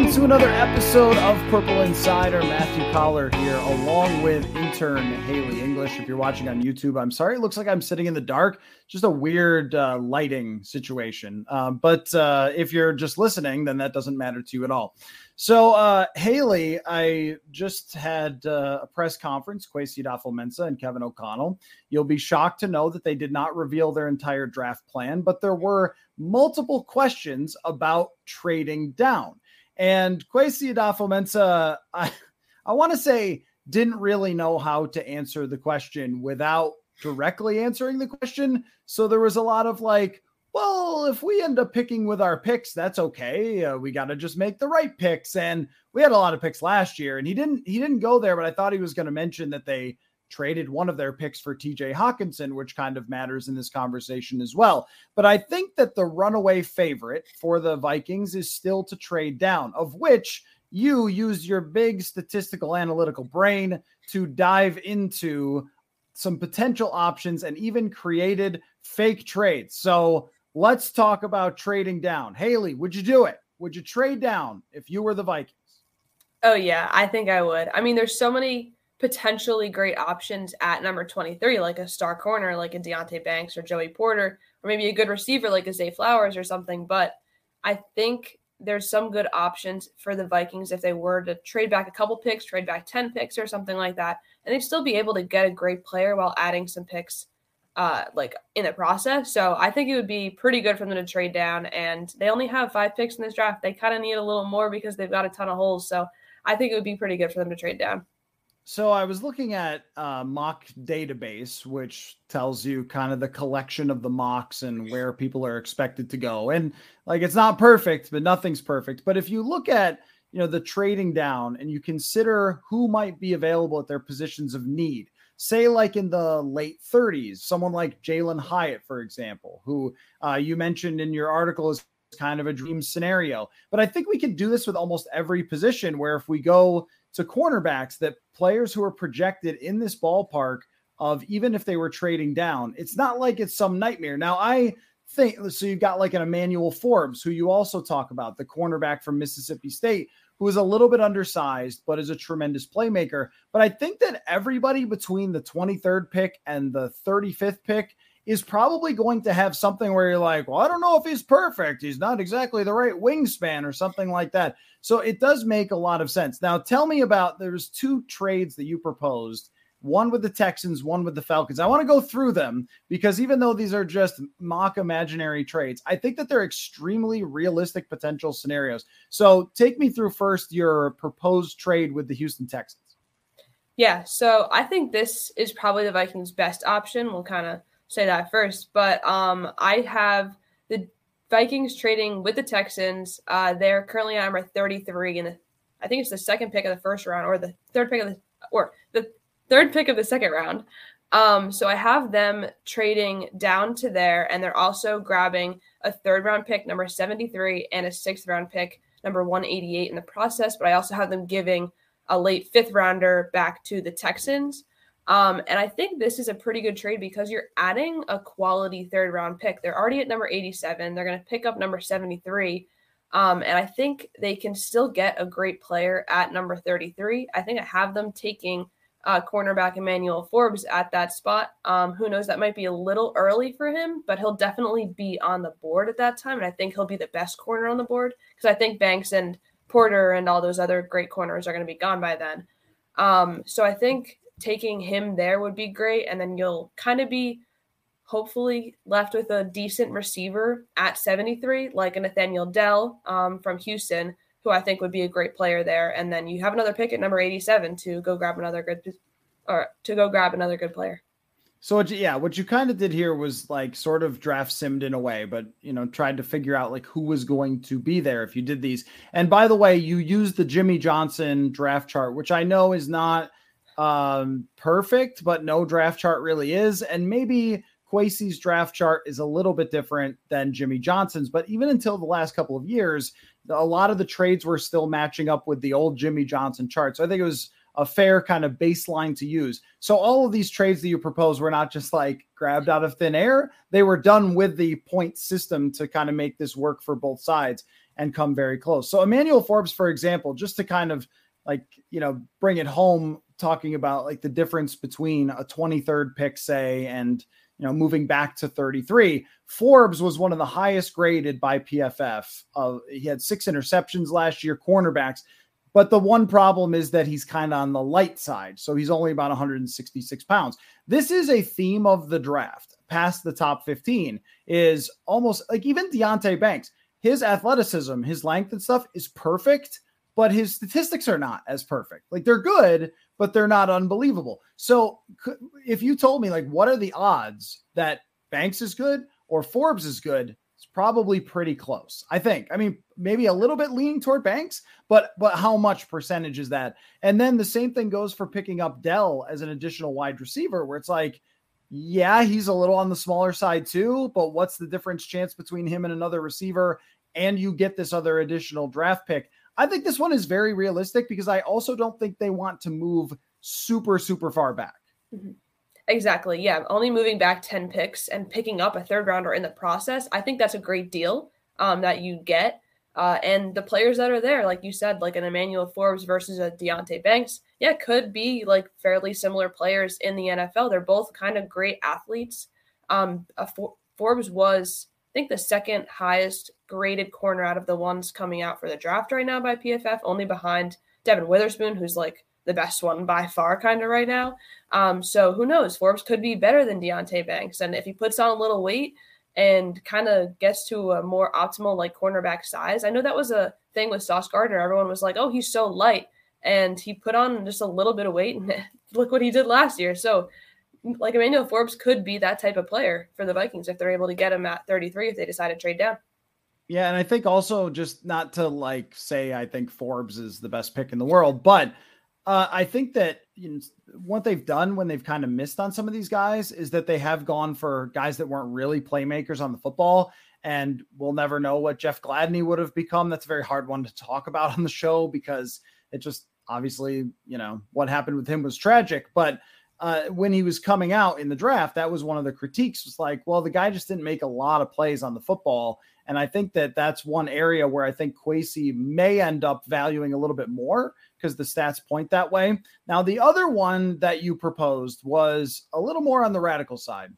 Welcome to another episode of Purple Insider. Matthew Coller here, along with intern Haley English. If you're watching on YouTube, I'm sorry, it looks like I'm sitting in the dark. Just a weird uh, lighting situation. Um, but uh, if you're just listening, then that doesn't matter to you at all. So, uh, Haley, I just had uh, a press conference, Kwesi Adofo-Mensah and Kevin O'Connell. You'll be shocked to know that they did not reveal their entire draft plan, but there were multiple questions about trading down. And Kwesi Adofo-Mensah, I, I want to say, didn't really know how to answer the question without directly answering the question. So there was a lot of like, well, if we end up picking with our picks, that's okay. Uh, we got to just make the right picks. And we had a lot of picks last year, and he didn't he didn't go there, but I thought he was going to mention that they traded one of their picks for TJ Hockenson, which kind of matters in this conversation as well. But I think that the runaway favorite for the Vikings is still to trade down, of which you use your big statistical analytical brain to dive into some potential options and even created fake trades. So let's talk about trading down. Haley, would you do it? Would you trade down if you were the Vikings? Oh, yeah, I think I would. I mean, there's so many potentially great options at number 23, like a star corner, like a Deonte Banks or Joey Porter, or maybe a good receiver like a Zay Flowers or something. But I think there's some good options for the Vikings if they were to trade back a couple picks, trade back 10 picks or something like that, and they'd still be able to get a great player while adding some picks uh like in the process. So I think it would be pretty good for them to trade down and they only have 5 picks in this draft. They kind of need a little more because they've got a ton of holes. So I think it would be pretty good for them to trade down. So I was looking at uh, mock database, which tells you kind of the collection of the mocks and where people are expected to go. And like it's not perfect, but nothing's perfect. But if you look at you know the trading down and you consider who might be available at their positions of need, say like in the late 30s, someone like Jalin Hyatt, for example, who uh, you mentioned in your article is kind of a dream scenario. But I think we can do this with almost every position where if we go to cornerbacks that players who are projected in this ballpark of even if they were trading down, it's not like it's some nightmare. Now, I think so. You've got like an Emmanuel Forbes, who you also talk about, the cornerback from Mississippi State, who is a little bit undersized, but is a tremendous playmaker. But I think that everybody between the 23rd pick and the 35th pick is probably going to have something where you're like, well, I don't know if he's perfect. He's not exactly the right wingspan or something like that. So it does make a lot of sense. Now, tell me about there's two trades that you proposed one with the Texans, one with the Falcons. I want to go through them because even though these are just mock imaginary trades, I think that they're extremely realistic potential scenarios. So take me through first your proposed trade with the Houston Texans. Yeah, so I think this is probably the Vikings' best option. We'll kind of say that first. But um, I have the Vikings trading with the Texans. Uh, they're currently at number 33, and I think it's the second pick of the first round, or the third pick of the or the third pick of the second round. Um, so I have them trading down to there, and they're also grabbing a third round pick, number 73, and a sixth round pick, number 188 in the process. But I also have them giving a late fifth rounder back to the Texans. Um, and I think this is a pretty good trade because you're adding a quality third round pick. They're already at number 87. They're going to pick up number 73. Um, and I think they can still get a great player at number 33. I think I have them taking uh, cornerback Emmanuel Forbes at that spot. Um, who knows? That might be a little early for him, but he'll definitely be on the board at that time. And I think he'll be the best corner on the board because I think Banks and Porter and all those other great corners are going to be gone by then. Um, so I think taking him there would be great. And then you'll kind of be hopefully left with a decent receiver at 73, like a Nathaniel Dell um, from Houston, who I think would be a great player there. And then you have another pick at number 87 to go grab another good or to go grab another good player. So yeah, what you kind of did here was like sort of draft simmed in a way, but you know, tried to figure out like who was going to be there if you did these. And by the way, you used the Jimmy Johnson draft chart, which I know is not um perfect, but no draft chart really is. And maybe Kwesi's draft chart is a little bit different than Jimmy Johnson's, but even until the last couple of years, a lot of the trades were still matching up with the old Jimmy Johnson chart. So I think it was a fair kind of baseline to use. So all of these trades that you propose were not just like grabbed out of thin air. They were done with the point system to kind of make this work for both sides and come very close. So Emmanuel Forbes, for example, just to kind of like, you know, bring it home, talking about like the difference between a 23rd pick, say, and you know, moving back to 33. Forbes was one of the highest graded by PFF. Uh, he had six interceptions last year, cornerbacks. But the one problem is that he's kind of on the light side. So he's only about 166 pounds. This is a theme of the draft past the top 15 is almost like even Deonte Banks, his athleticism, his length and stuff is perfect, but his statistics are not as perfect. Like they're good, but they're not unbelievable. So if you told me like what are the odds that Banks is good or Forbes is good, it's probably pretty close. I think. I mean, maybe a little bit leaning toward Banks, but but how much percentage is that? And then the same thing goes for picking up Dell as an additional wide receiver, where it's like, yeah, he's a little on the smaller side too, but what's the difference chance between him and another receiver? And you get this other additional draft pick. I think this one is very realistic because I also don't think they want to move super, super far back. Mm-hmm. Exactly. Yeah. Only moving back 10 picks and picking up a third rounder in the process. I think that's a great deal um, that you get. Uh, and the players that are there, like you said, like an Emmanuel Forbes versus a Deonte Banks, yeah, could be like fairly similar players in the NFL. They're both kind of great athletes. Um, For- Forbes was, I think, the second highest graded corner out of the ones coming out for the draft right now by PFF, only behind Devon Witherspoon, who's like the best one by far, kind of right now. Um, so who knows? Forbes could be better than Deonte Banks, and if he puts on a little weight and kind of gets to a more optimal like cornerback size, I know that was a thing with Sauce Gardner. Everyone was like, "Oh, he's so light," and he put on just a little bit of weight, and look what he did last year. So. Like Emmanuel Forbes could be that type of player for the Vikings if they're able to get him at 33 if they decide to trade down. Yeah, and I think also just not to like say I think Forbes is the best pick in the world, but uh, I think that you know, what they've done when they've kind of missed on some of these guys is that they have gone for guys that weren't really playmakers on the football. And we'll never know what Jeff Gladney would have become. That's a very hard one to talk about on the show because it just obviously, you know, what happened with him was tragic. But uh, when he was coming out in the draft, that was one of the critiques was like, well, the guy just didn't make a lot of plays on the football. And I think that that's one area where I think Kwesi may end up valuing a little bit more because the stats point that way. Now, the other one that you proposed was a little more on the radical side.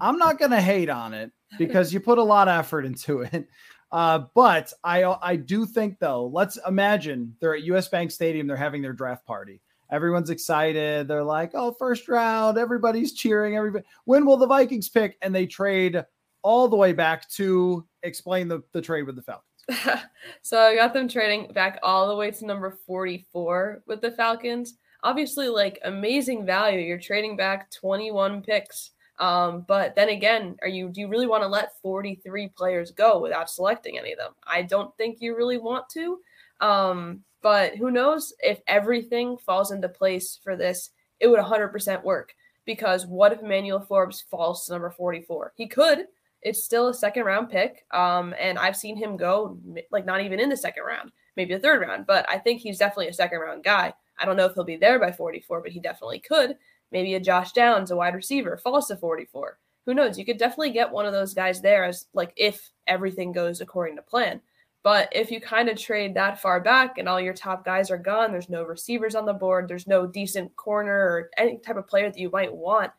I'm not going to hate on it because you put a lot of effort into it. Uh, but I I do think though, let's imagine they're at US Bank Stadium, they're having their draft party. Everyone's excited. They're like, "Oh, first round, everybody's cheering. Everybody, when will the Vikings pick?" And they trade all the way back to explain the, the trade with the Falcons. so I got them trading back all the way to number 44 with the Falcons. Obviously, like amazing value. You're trading back 21 picks. Um, but then again, are you do you really want to let 43 players go without selecting any of them? I don't think you really want to. Um, but who knows if everything falls into place for this, it would 100% work. Because what if Emmanuel Forbes falls to number 44? He could, it's still a second round pick. Um, and I've seen him go like not even in the second round, maybe the third round, but I think he's definitely a second round guy. I don't know if he'll be there by 44, but he definitely could. Maybe a Josh Downs, a wide receiver, falls to 44. Who knows? You could definitely get one of those guys there as like if everything goes according to plan. But if you kind of trade that far back and all your top guys are gone, there's no receivers on the board, there's no decent corner or any type of player that you might want,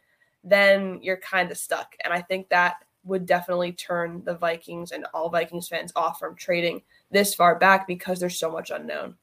then you're kind of stuck. And I think that would definitely turn the Vikings and all Vikings fans off from trading this far back because there's so much unknown.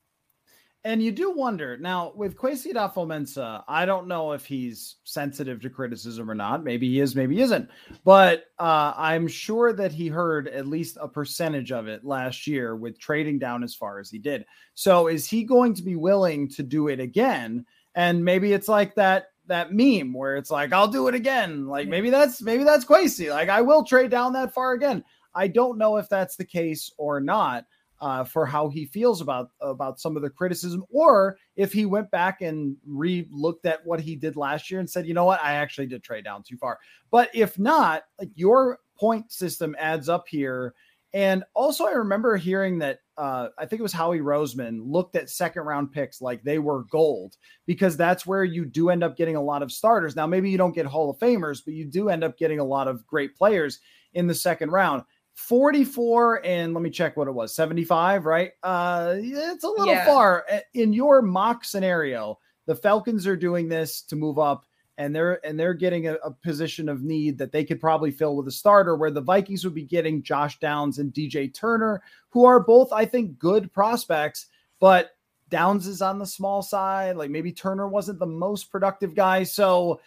And you do wonder now with Kwesi Adofo-Mensah, I don't know if he's sensitive to criticism or not. Maybe he is, maybe he isn't. But uh, I'm sure that he heard at least a percentage of it last year with trading down as far as he did. So is he going to be willing to do it again? And maybe it's like that that meme where it's like, I'll do it again. Like maybe that's maybe that's Kwesi. Like I will trade down that far again. I don't know if that's the case or not uh, for how he feels about about some of the criticism, or if he went back and re-looked at what he did last year and said, you know what, I actually did trade down too far. But if not, like your point system adds up here. And also, I remember hearing that uh, I think it was Howie Roseman looked at second round picks like they were gold because that's where you do end up getting a lot of starters. Now, maybe you don't get Hall of Famers, but you do end up getting a lot of great players in the second round. 44 and let me check what it was 75 right uh it's a little yeah. far in your mock scenario the falcons are doing this to move up and they're and they're getting a, a, position of need that they could probably fill with a starter where the vikings would be getting josh downs and dj turner who are both i think good prospects but downs is on the small side like maybe turner wasn't the most productive guy so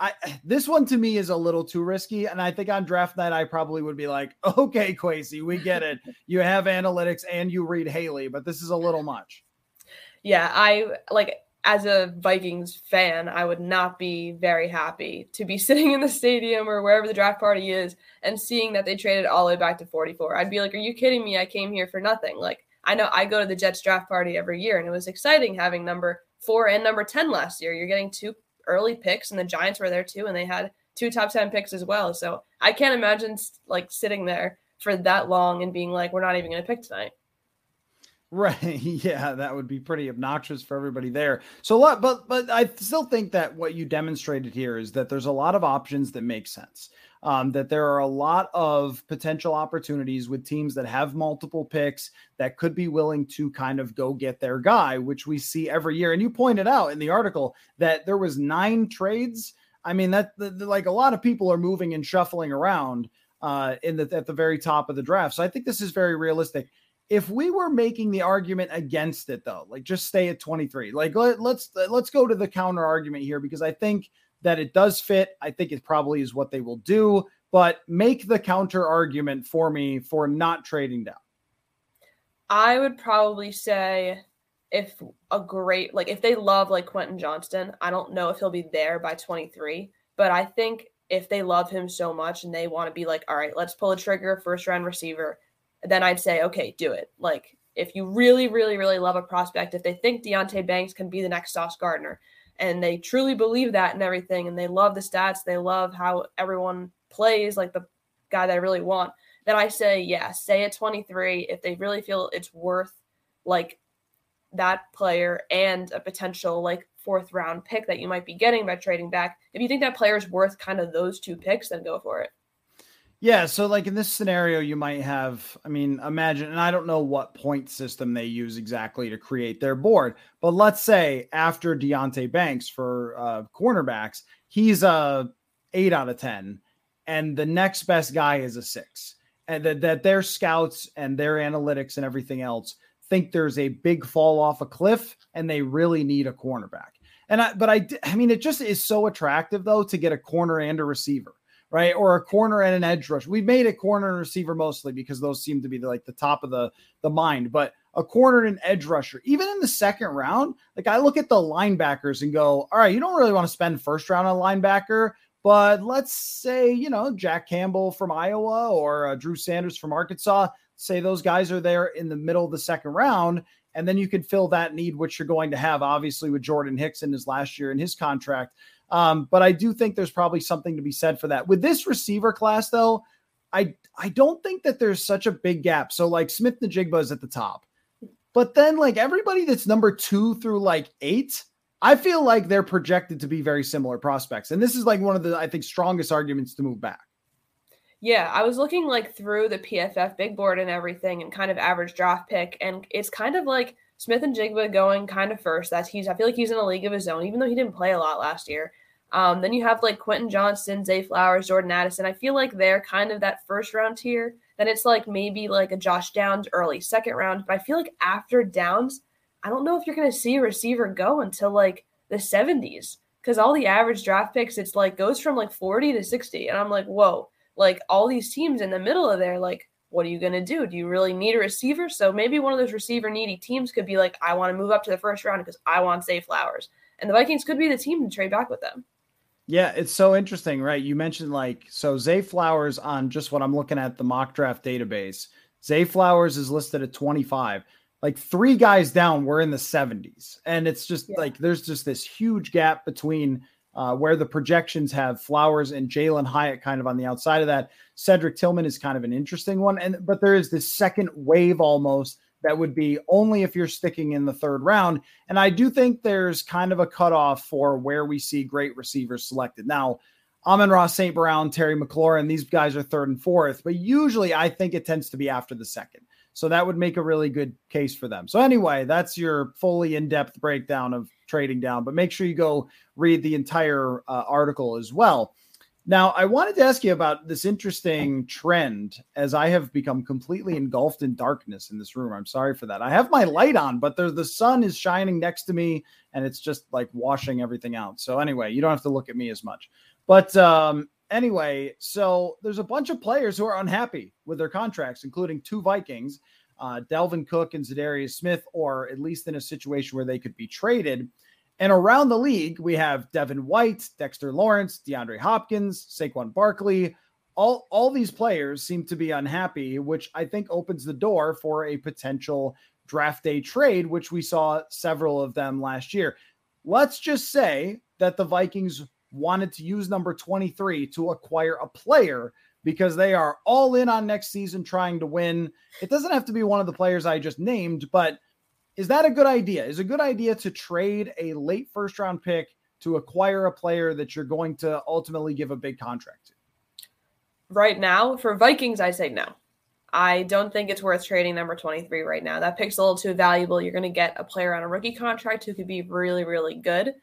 I this one to me is a little too risky, and I think on draft night I probably would be like, "Okay, Kwesi, we get it. You have analytics and you read Haley, but this is a little much." Yeah, I like as a Vikings fan, I would not be very happy to be sitting in the stadium or wherever the draft party is and seeing that they traded all the way back to 44. I'd be like, "Are you kidding me? I came here for nothing." Like I know I go to the Jets draft party every year, and it was exciting having number four and number 10 last year. You're getting two early picks, and the Giants were there too, and they had two top 10 picks as well. So I can't imagine like sitting there for that long and being like, we're not even going to pick tonight. Right. Yeah, that would be pretty obnoxious for everybody there. So, lot, but but I still think that what you demonstrated here is that there's a lot of options that make sense. Um, that there are a lot of potential opportunities with teams that have multiple picks that could be willing to kind of go get their guy, which we see every year. And you pointed out in the article that there was nine trades. I mean, that the, the, like a lot of people are moving and shuffling around uh, in the at the very top of the draft. So I think this is very realistic if we were making the argument against it though like just stay at 23 like let, let's let's go to the counter argument here because i think that it does fit. I think it probably is what they will do but make the counter argument for me for not trading down. I would probably say if a great like if they love like quentin johnston i don't know if he'll be there by 23 but i think if they love him so much and they want to be like all right let's pull a trigger first round receiver then I'd say, okay, do it. Like if you really, really, really love a prospect, if they think Deonte Banks can be the next Sauce Gardner, and they truly believe that and everything, and they love the stats, they love how everyone plays, like the guy they really want, then I say, yeah, stay at 23 if they really feel it's worth like that player and a potential like fourth round pick that you might be getting by trading back. If you think that player is worth kind of those two picks, then go for it. Yeah, so like in this scenario, you might have, I mean, imagine, and I don't know what point system they use exactly to create their board, but let's say after Deonte Banks for uh, cornerbacks, he's a eight out of 10, and the next best guy is a six. And that, that their scouts and their analytics and everything else think there's a big fall off a cliff and they really need a cornerback. And I, but I, I mean, it just is so attractive though to get a corner and a receiver right? Or a corner and an edge rush. We've made a corner and receiver mostly because those seem to be the, like the top of the the mind. But a corner and an edge rusher, even in the second round, like I look at the linebackers and go, all right, you don't really want to spend first round on a linebacker. But let's say, you know, Jack Campbell from Iowa or uh, Drew Sanders from Arkansas, say those guys are there in the middle of the second round. And then you can fill that need, which you're going to have, obviously, with Jordan Hicks in his last year in his contract. Um, but I do think there's probably something to be said for that. With this receiver class, though, I I don't think that there's such a big gap. So like Smith-Njigba is at the top, but then like everybody that's number two through like eight, I feel like they're projected to be very similar prospects. And this is like one of the I think strongest arguments to move back. Yeah, I was looking like through the PFF big board and everything and kind of average draft pick, and it's kind of like Smith-Njigba going kind of first. That's he's I feel like he's in a league of his own, even though he didn't play a lot last year. Um, then you have like Quentin Johnston, Zay Flowers, Jordan Addison. I feel like they're kind of that first round tier. Then it's like maybe like a Josh Downs early second round. But I feel like after Downs, I don't know if you're going to see a receiver go until like the 70s because all the average draft picks, it's like goes from like 40 to 60. And I'm like, whoa, like all these teams in the middle of there, like, what are you going to do? Do you really need a receiver? So maybe one of those receiver needy teams could be like, I want to move up to the first round because I want Zay Flowers. And the Vikings could be the team to trade back with them. Yeah, it's so interesting, right? You mentioned like so Zay Flowers on just what I'm looking at the mock draft database. Zay Flowers is listed at 25. Like three guys down, we're in the 70s. And it's just yeah. like there's just this huge gap between uh, where the projections have Flowers and Jalin Hyatt kind of on the outside of that. Cedric Tillman is kind of an interesting one. And but there is this second wave almost that would be only if you're sticking in the third round. And I do think there's kind of a cutoff for where we see great receivers selected. Now, Amon-Ra St. Brown, Terry McLaurin, these guys are third and fourth, but usually I think it tends to be after the second. So that would make a really good case for them. So, anyway, that's your fully in depth breakdown of trading down, but make sure you go read the entire uh, article as well. Now, I wanted to ask you about this interesting trend as I have become completely engulfed in darkness in this room. I'm sorry for that. I have my light on, but the sun is shining next to me and it's just like washing everything out. So, anyway, you don't have to look at me as much. But um, anyway, so there's a bunch of players who are unhappy with their contracts, including two Vikings, uh, Dalvin Cook and Za'Darius Smith, or at least in a situation where they could be traded. And around the league, we have Devin White, Dexter Lawrence, DeAndre Hopkins, Saquon Barkley. All, all these players seem to be unhappy, which I think opens the door for a potential draft day trade, which we saw several of them last year. Let's just say that the Vikings wanted to use number 23 to acquire a player because they are all in on next season trying to win. It doesn't have to be one of the players I just named, but is that a good idea? Is a good idea to trade a late first round pick to acquire a player that you're going to ultimately give a big contract to? Right now, for Vikings, I say no. I don't think it's worth trading number 23 right now. That pick's a little too valuable. You're going to get a player on a rookie contract who could be really, really good.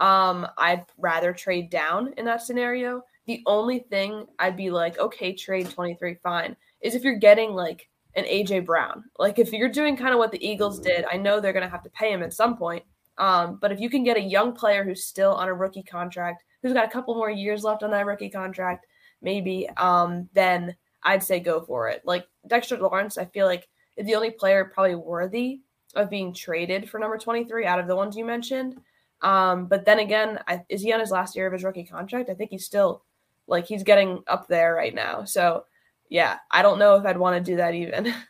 Um, I'd rather trade down in that scenario. The only thing I'd be like, okay, trade 23, fine, is if you're getting like an AJ Brown. Like if you're doing kind of what the Eagles did, I know they're going to have to pay him at some point. Um, but if you can get a young player who's still on a rookie contract, who's got a couple more years left on that rookie contract, maybe, um, then I'd say go for it. Like Dexter Lawrence, I feel like is the only player probably worthy of being traded for number 23 out of the ones you mentioned. Um, but then again, I, is he on his last year of his rookie contract? I think he's still like he's getting up there right now. So yeah, I don't know if I'd want to do that even.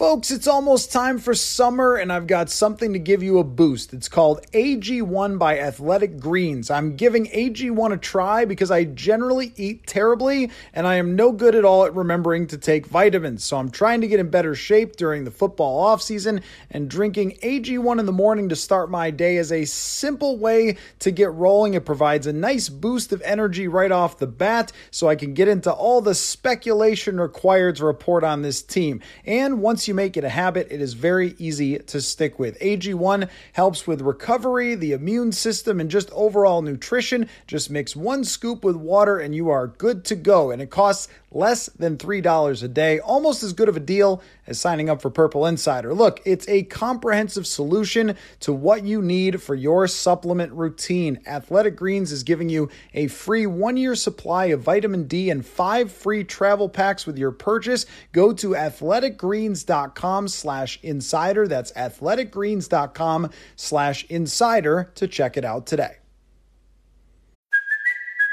Folks, it's almost time for summer, and I've got something to give you a boost. It's called AG1 by Athletic Greens. I'm giving AG1 a try because I generally eat terribly, and I am no good at all at remembering to take vitamins. So I'm trying to get in better shape during the football offseason, and drinking AG1 in the morning to start my day is a simple way to get rolling. It provides a nice boost of energy right off the bat, so I can get into all the speculation required to report on this team. And once you you make it a habit, it is very easy to stick with. AG1 helps with recovery, the immune system, and just overall nutrition. Just mix one scoop with water and you are good to go. And it costs less than $3 a day, almost as good of a deal as signing up for Purple Insider. Look, it's a comprehensive solution to what you need for your supplement routine. Athletic Greens is giving you a free one year supply of vitamin D and five free travel packs with your purchase. Go to athleticgreens.com slash insider. That's athleticgreens.com slash insider to check it out today.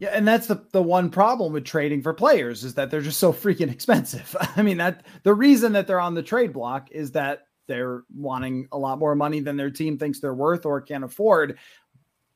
Yeah, and that's the the one problem with trading for players is that they're just so freaking expensive. I mean, that the reason that they're on the trade block is that they're wanting a lot more money than their team thinks they're worth or can afford.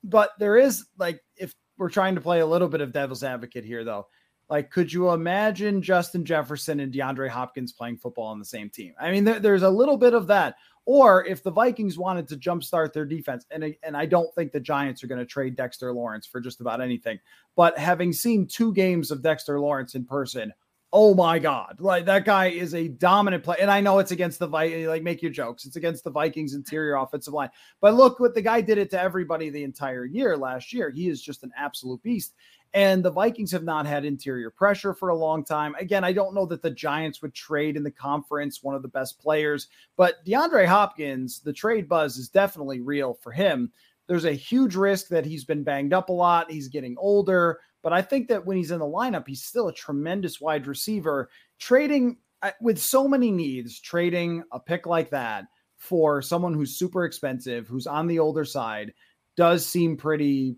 But there is like if we're trying to play a little bit of devil's advocate here though, Like, could you imagine Justin Jefferson and DeAndre Hopkins playing football on the same team? I mean, there, there's a little bit of that. Or if the Vikings wanted to jumpstart their defense, and, and I don't think the Giants are going to trade Dexter Lawrence for just about anything, but having seen two games of Dexter Lawrence in person, oh my God, like that guy is a dominant player. And I know it's against the Vikings, like make your jokes, it's against the Vikings interior offensive line. But look what the guy did it to everybody the entire year last year. He is just an absolute beast. And the Vikings have not had interior pressure for a long time. Again, I don't know that the Giants would trade in the conference one of the best players, but DeAndre Hopkins, the trade buzz is definitely real for him. There's a huge risk that he's been banged up a lot. He's getting older, but I think that when he's in the lineup, he's still a tremendous wide receiver. Trading uh, with so many needs, trading a pick like that for someone who's super expensive, who's on the older side, does seem pretty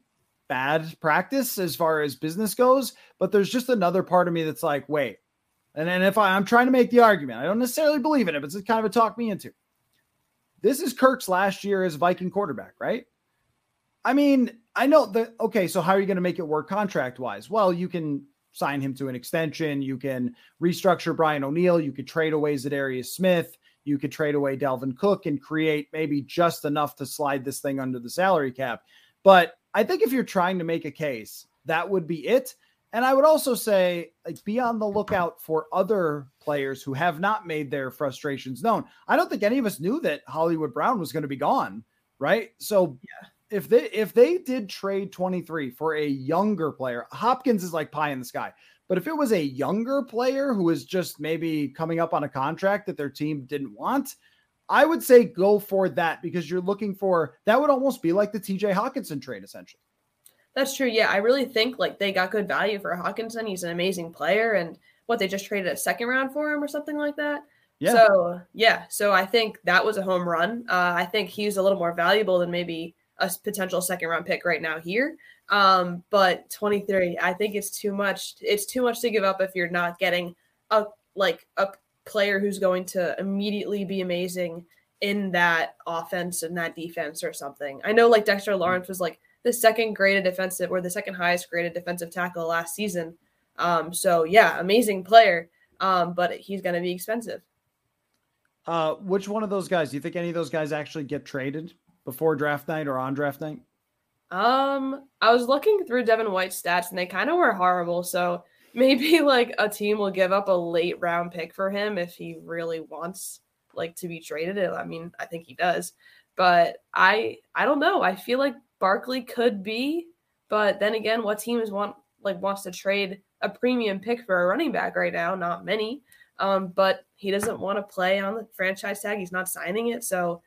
bad practice as far as business goes. But there's just another part of me that's like, wait. And then if I, I'm trying to make the argument, I don't necessarily believe in it, but it's kind of a talk me into. This is Kirk's last year as Viking quarterback, right? I mean, I know that. Okay, so how are you going to make it work contract wise? Well, you can sign him to an extension. You can restructure Brian O'Neill. You could trade away Za'Darius Smith. You could trade away Dalvin Cook and create maybe just enough to slide this thing under the salary cap. But I think if you're trying to make a case, that would be it. And I would also say, like, be on the lookout for other players who have not made their frustrations known. I don't think any of us knew that Hollywood Brown was going to be gone, right? So, yeah. If they if they did trade 23 for a younger player, Hopkins is like pie in the sky. But if it was a younger player who was just maybe coming up on a contract that their team didn't want, I would say go for that because you're looking for that would almost be like the TJ Hockenson trade essentially. That's true. Yeah, I really think like they got good value for Hockenson. He's an amazing player, and what they just traded a second round for him or something like that. Yeah. So yeah, so I think that was a home run. Uh, I think he's a little more valuable than maybe a potential second round pick right now here. Um, but 23, I think it's too much. It's too much to give up if you're not getting a like a player who's going to immediately be amazing in that offense and that defense or something. I know like Dexter Lawrence was like the second graded defensive or the second highest graded defensive tackle last season. Um, so yeah, amazing player. Um, but he's going to be expensive. Uh, which one of those guys do you think any of those guys actually get traded before draft night or on draft night? Um, I was looking through Devin White's stats and they kind of were horrible. So maybe like a team will give up a late round pick for him if he really wants like to be traded. I mean, I think he does. But I I don't know. I feel like Barkley could be, but then again, what teams want like wants to trade a premium pick for a running back right now? Not many. Um, but he doesn't want to play on the franchise tag. He's not signing it. So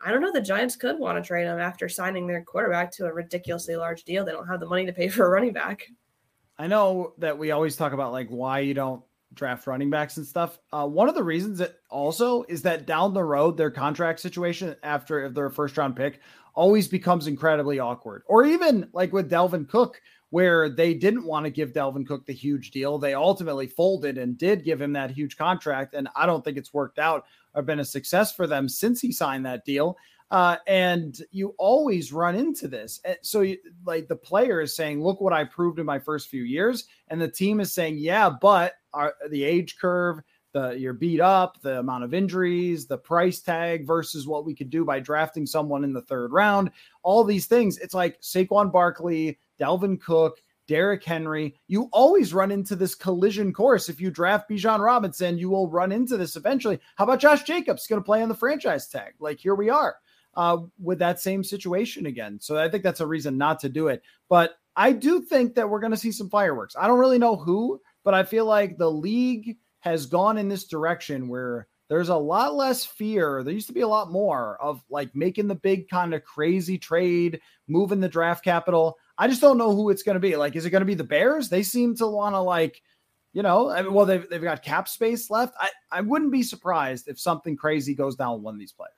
I don't know. The Giants could want to trade him after signing their quarterback to a ridiculously large deal. They don't have the money to pay for a running back. I know that we always talk about like why you don't draft running backs and stuff. Uh, one of the reasons that also is that down the road, their contract situation after their first round pick always becomes incredibly awkward. Or even like with Dalvin Cook, where they didn't want to give Dalvin Cook the huge deal. They ultimately folded and did give him that huge contract. And I don't think it's worked out or been a success for them since he signed that deal. Uh, and you always run into this. So, you, like the player is saying, "Look what I proved in my first few years," and the team is saying, "Yeah, but our, the age curve, the you're beat up, the amount of injuries, the price tag versus what we could do by drafting someone in the third round, all these things." It's like Saquon Barkley, Dalvin Cook, Derrick Henry. You always run into this collision course. If you draft Bijan Robinson, you will run into this eventually. How about Josh Jacobs going to play on the franchise tag? Like here we are uh, with that same situation again. So I think that's a reason not to do it. But I do think that we're going to see some fireworks. I don't really know who, but I feel like the league has gone in this direction where there's a lot less fear. There used to be a lot more of like making the big kind of crazy trade, moving the draft capital. I just don't know who it's going to be. Like, is it going to be the Bears? They seem to want to like, you know, I mean, well, they've, they've got cap space left. I, I wouldn't be surprised if something crazy goes down with one of these players.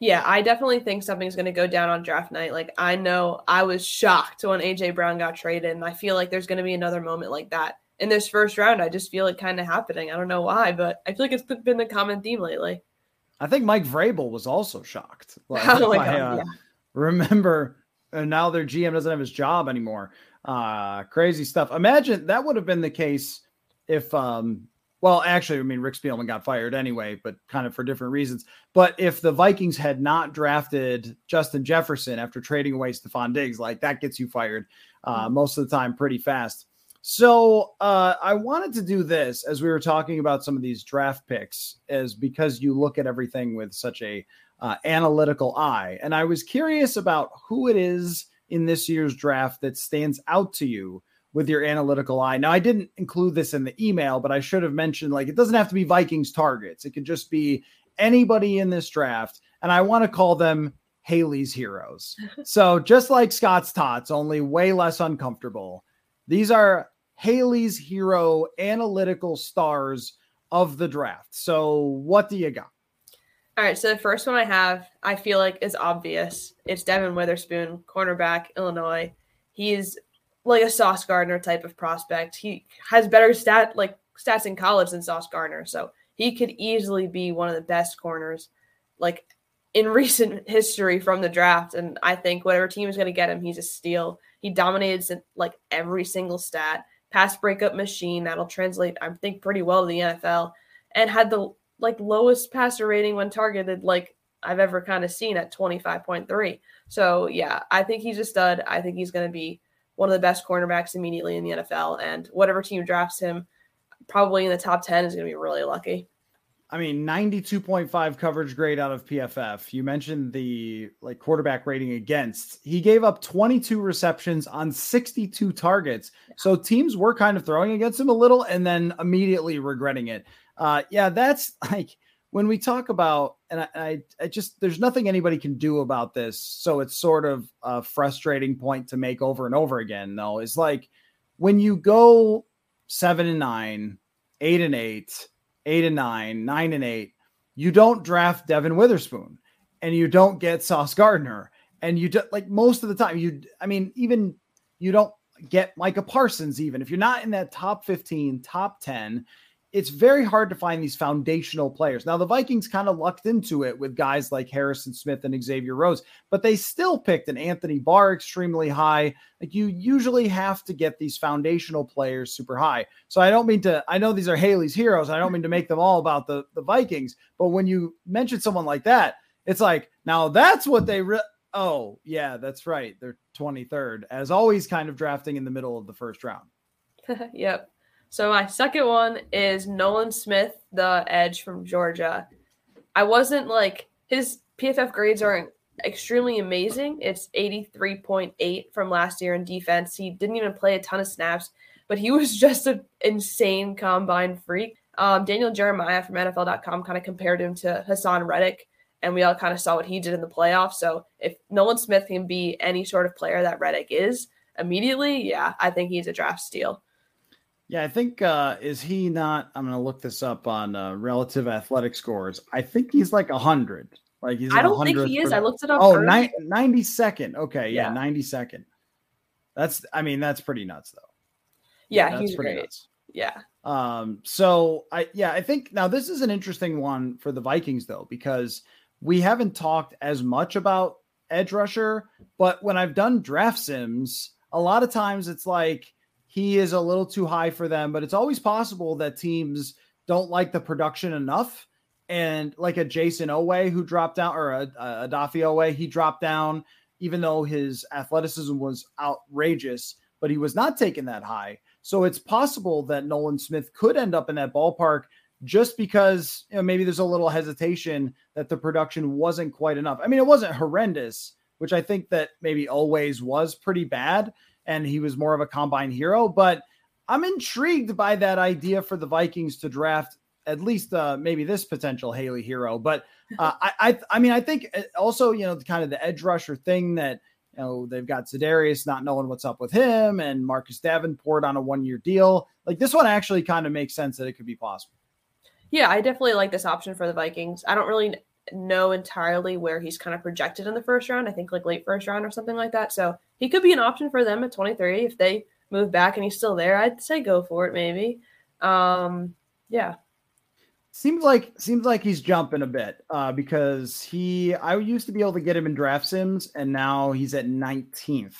Yeah, I definitely think something's going to go down on draft night. Like, I know I was shocked when AJ Brown got traded, and I feel like there's going to be another moment like that in this first round. I just feel it kind of happening. I don't know why, but I feel like it's been the common theme lately. I think Mike Vrabel was also shocked. Like, oh my God, uh, yeah. Remember, and now their GM doesn't have his job anymore. Uh, crazy stuff. Imagine that would have been the case if, um, well, actually, I mean, Rick Spielman got fired anyway, but kind of for different reasons. But if the Vikings had not drafted Justin Jefferson after trading away Stefon Diggs, like that gets you fired uh, mm-hmm. most of the time pretty fast. So uh, I wanted to do this as we were talking about some of these draft picks, is because you look at everything with such a uh, analytical eye, and I was curious about who it is in this year's draft that stands out to you with your analytical eye. Now I didn't include this in the email, but I should have mentioned like it doesn't have to be Vikings targets; it could just be anybody in this draft, and I want to call them Haley's heroes. so just like Scott's tots, only way less uncomfortable. These are Haley's hero analytical stars of the draft. So, what do you got? All right. So, the first one I have, I feel like is obvious. It's Devon Witherspoon, cornerback, Illinois. He's like a Sauce Gardner type of prospect. He has better stat like stats in college than Sauce Gardner. So, he could easily be one of the best corners like in recent history from the draft. And I think whatever team is going to get him, he's a steal. He dominated like every single stat pass breakup machine that'll translate, I think, pretty well to the NFL, and had the like lowest passer rating when targeted, like I've ever kind of seen at 25.3. So yeah, I think he's a stud. I think he's going to be one of the best cornerbacks immediately in the NFL, and whatever team drafts him, probably in the top 10 is going to be really lucky. I mean, 92.5 coverage grade out of PFF. You mentioned the like quarterback rating against. He gave up 22 receptions on 62 targets. So teams were kind of throwing against him a little and then immediately regretting it. Uh, yeah, that's like when we talk about, and I, I, I just, there's nothing anybody can do about this. So it's sort of a frustrating point to make over and over again, though, is like when you go seven and nine, eight and eight, eight and nine, nine and eight, you don't draft Devon Witherspoon and you don't get Sauce Gardner. And you do, like most of the time, you, I mean, even you don't get Micah Parsons, even if you're not in that top 15, top 10, it's very hard to find these foundational players. Now, the Vikings kind of lucked into it with guys like Harrison Smith and Xavier Rhodes, but they still picked an Anthony Barr extremely high. Like you usually have to get these foundational players super high. So I don't mean to, I know these are Haley's heroes. I don't mean to make them all about the, the Vikings, but when you mention someone like that, it's like, now that's what they, re- oh, yeah, that's right. They're 23rd, as always, kind of drafting in the middle of the first round. yep. So my second one is Nolan Smith, the edge from Georgia. I wasn't like his PFF grades aren't extremely amazing. It's 83.8 from last year in defense. He didn't even play a ton of snaps, but he was just an insane combine freak. Um, Daniel Jeremiah from NFL.com kind of compared him to Haason Reddick, and we all kind of saw what he did in the playoffs. So if Nolan Smith can be any sort of player that Reddick is immediately, yeah, I think he's a draft steal. Yeah, I think uh is he not? I'm gonna look this up on uh, relative athletic scores. I think he's like a hundred. Like he's. I don't think he is. I looked it up. Oh, ni- 92nd. Okay, yeah, yeah, 92nd. That's. I mean, that's pretty nuts, though. Yeah, yeah he's pretty great. nuts. Yeah. Um. So I yeah I think now this is an interesting one for the Vikings though because we haven't talked as much about edge rusher, but when I've done draft sims, a lot of times it's like he is a little too high for them, but it's always possible that teams don't like the production enough. And like a Jayson Oweh who dropped down, or a, a Odafe Oweh, he dropped down, even though his athleticism was outrageous, but he was not taken that high. So it's possible that Nolan Smith could end up in that ballpark just because you know, maybe there's a little hesitation that the production wasn't quite enough. I mean, it wasn't horrendous, which I think that maybe always was pretty bad and he was more of a combine hero. But I'm intrigued by that idea for the Vikings to draft at least uh, maybe this potential Haley hero. But uh, I, I, I mean, I think uh, also you know the kind of the edge rusher thing that you know they've got Za'Darius not knowing what's up with him, and Marcus Davenport on a one year deal. Like this one actually kind of makes sense that it could be possible. Yeah, I definitely like this option for the Vikings. I don't really know entirely where he's kind of projected in the first round. I think like late first round or something like that. So he could be an option for them at 23 if they move back and he's still there. I'd say go for it maybe. Um, yeah. Seems like seems like he's jumping a bit uh, because he I used to be able to get him in draft sims and now he's at 19th.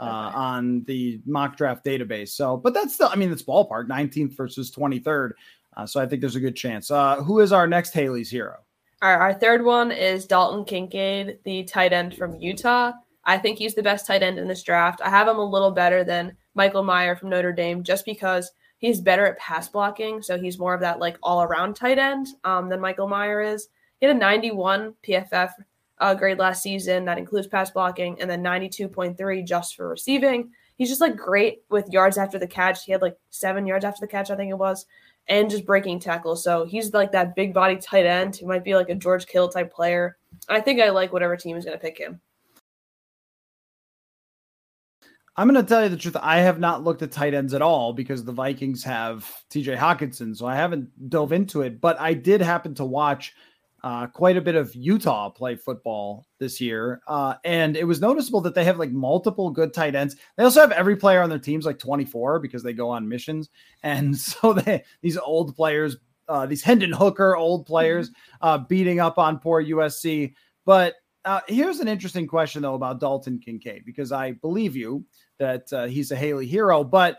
uh, okay. on the mock draft database. So, but that's still, I mean, it's ballpark 19th versus 23rd. Uh, so I think there's a good chance. Uh, who is our next Haley's hero? Our, our third one is Dalton Kincaid, the tight end from Utah. I think he's the best tight end in this draft. I have him a little better than Michael Mayer from Notre Dame just because he's better at pass blocking. So he's more of that like all around tight end um, than Michael Mayer is. He had a 91 PFF uh, grade last season that includes pass blocking and then 92.3 just for receiving. He's just like great with yards after the catch. He had like seven yards after the catch, I think it was, and just breaking tackles. So he's like that big body tight end who might be like a George Kittle type player. I think I like whatever team is going to pick him. I'm going to tell you the truth. I have not looked at tight ends at all because the Vikings have TJ Hockenson. So I haven't dove into it, but I did happen to watch uh, quite a bit of Utah play football this year. Uh, and it was noticeable that they have like multiple good tight ends. They also have every player on their teams like 24 because they go on missions. And so they, these old players, uh, these Hendon Hooker old players, mm-hmm. uh, beating up on poor USC. But uh, here's an interesting question though about Dalton Kincaid because I believe you that uh, he's a Haley hero, but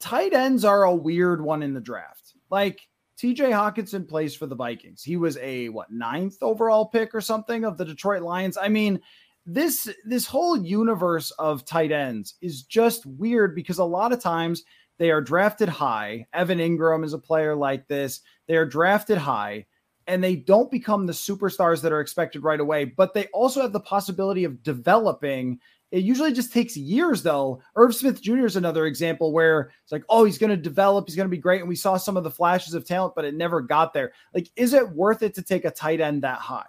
tight ends are a weird one in the draft. Like TJ Hockenson plays for the Vikings. He was a what ninth overall pick or something of the Detroit Lions. I mean, this this whole universe of tight ends is just weird because a lot of times they are drafted high. Evan Engram is a player like this. They are drafted high and they don't become the superstars that are expected right away, but they also have the possibility of developing it usually just takes years, though. Irv Smith Jr. is another example where it's like, oh, he's going to develop, he's going to be great. And we saw some of the flashes of talent, but it never got there. Like, is it worth it to take a tight end that high?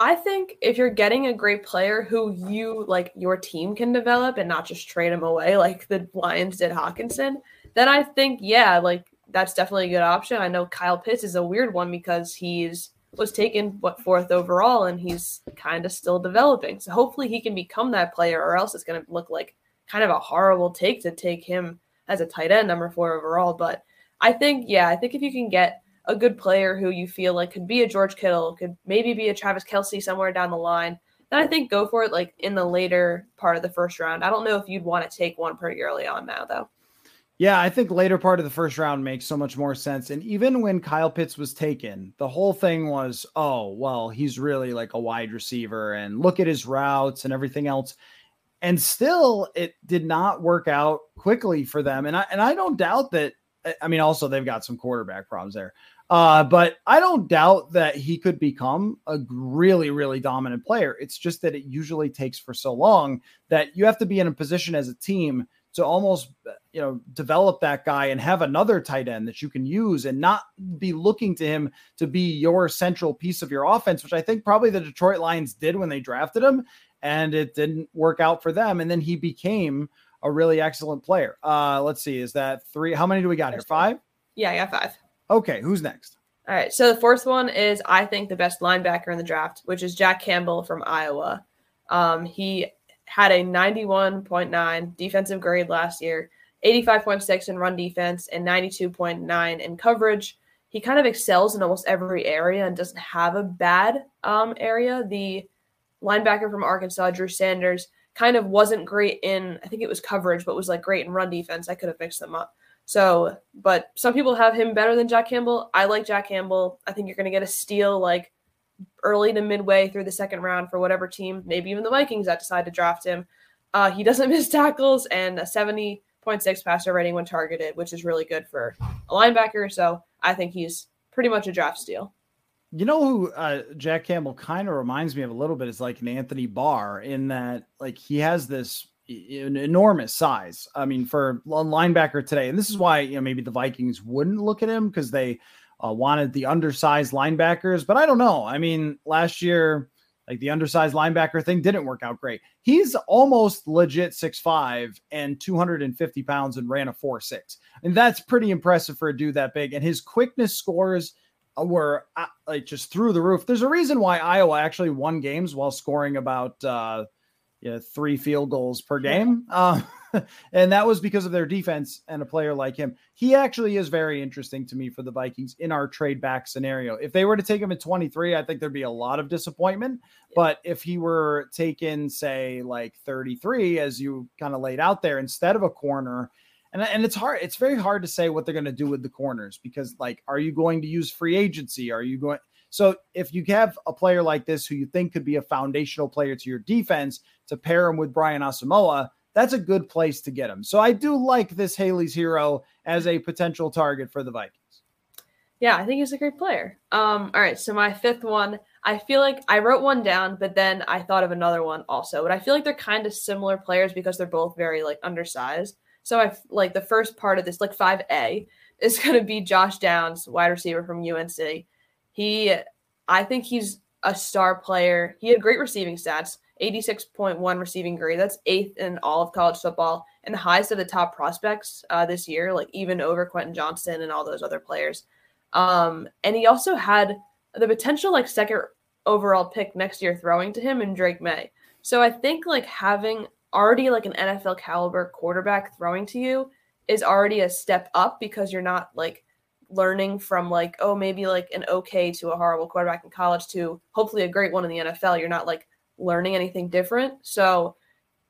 I think if you're getting a great player who you like your team can develop and not just trade him away like the Lions did Hockenson, then I think, yeah, like that's definitely a good option. I know Kyle Pitts is a weird one because he's was taken what fourth overall and he's kind of still developing. So hopefully he can become that player or else it's going to look like kind of a horrible take to take him as a tight end number 4 overall, but I think yeah, I think if you can get a good player who you feel like could be a George Kittle, could maybe be a Travis Kelce somewhere down the line, then I think go for it like in the later part of the first round. I don't know if you'd want to take one pretty early on now though. Yeah, I think later part of the first round makes so much more sense. And even when Kyle Pitts was taken, the whole thing was, oh, well, he's really like a wide receiver and look at his routes and everything else. And still it did not work out quickly for them. And I and I don't doubt that I mean also they've got some quarterback problems there. Uh, but I don't doubt that he could become a really, really dominant player. It's just that it usually takes for so long that you have to be in a position as a team to almost you know develop that guy and have another tight end that you can use and not be looking to him to be your central piece of your offense which i think probably the detroit lions did when they drafted him and it didn't work out for them and then he became a really excellent player. Uh let's see is that three how many do we got here? Five? Yeah i got five. Okay who's next? All right so the fourth one is i think the best linebacker in the draft which is jack campbell from iowa. Um he had a 91.9 defensive grade last year, 85.6 in run defense, and 92.9 in coverage. He kind of excels in almost every area and doesn't have a bad um, area. The linebacker from Arkansas, Drew Sanders, kind of wasn't great in, I think it was coverage, but was like great in run defense. I could have mixed them up. So, but some people have him better than Jack Campbell. I like Jack Campbell. I think you're going to get a steal like early to midway through the second round for whatever team, maybe even the Vikings that decide to draft him. Uh, he doesn't miss tackles and a 70.6 passer rating when targeted, which is really good for a linebacker. So I think he's pretty much a draft steal. You know who uh, Jack Campbell kind of reminds me of a little bit is like an Anthony Barr in that like he has this enormous size. I mean, for a linebacker today, and this is why you know maybe the Vikings wouldn't look at him because they uh, wanted the undersized linebackers, but I don't know. I mean, last year, like the undersized linebacker thing didn't work out great. He's almost legit six five and 250 pounds and ran a four six, and that's pretty impressive for a dude that big. And his quickness scores were uh, like just through the roof. There's a reason why Iowa actually won games while scoring about uh, yeah, three field goals per game. Uh, and that was because of their defense and a player like him. He actually is very interesting to me for the Vikings in our trade back scenario. If they were to take him at 23, I think there'd be a lot of disappointment. But if he were taken, say, like 33, as you kind of laid out there, instead of a corner, and, and it's hard, it's very hard to say what they're going to do with the corners because, like, are you going to use free agency? Are you going? So if you have a player like this who you think could be a foundational player to your defense to pair him with Brian Asamoah, that's a good place to get him. So I do like this Haley's hero as a potential target for the Vikings. Yeah, I think he's a great player. Um, all right, so my fifth one, I feel like I wrote one down, but then I thought of another one also. But I feel like they're kind of similar players because they're both very like undersized. So I like the first part of this, like five A, is going to be Josh Downs, wide receiver from UNC. He, I think he's a star player. He had great receiving stats. 86.1 receiving grade. That's eighth in all of college football and the highest of the top prospects uh, this year, like even over Quentin Johnston and all those other players. Um, and he also had the potential like second overall pick next year throwing to him and Drake Maye. So I think like having already like an NFL caliber quarterback throwing to you is already a step up because you're not like learning from like oh maybe like an okay to a horrible quarterback in college to hopefully a great one in the NFL. You're not like learning anything different. So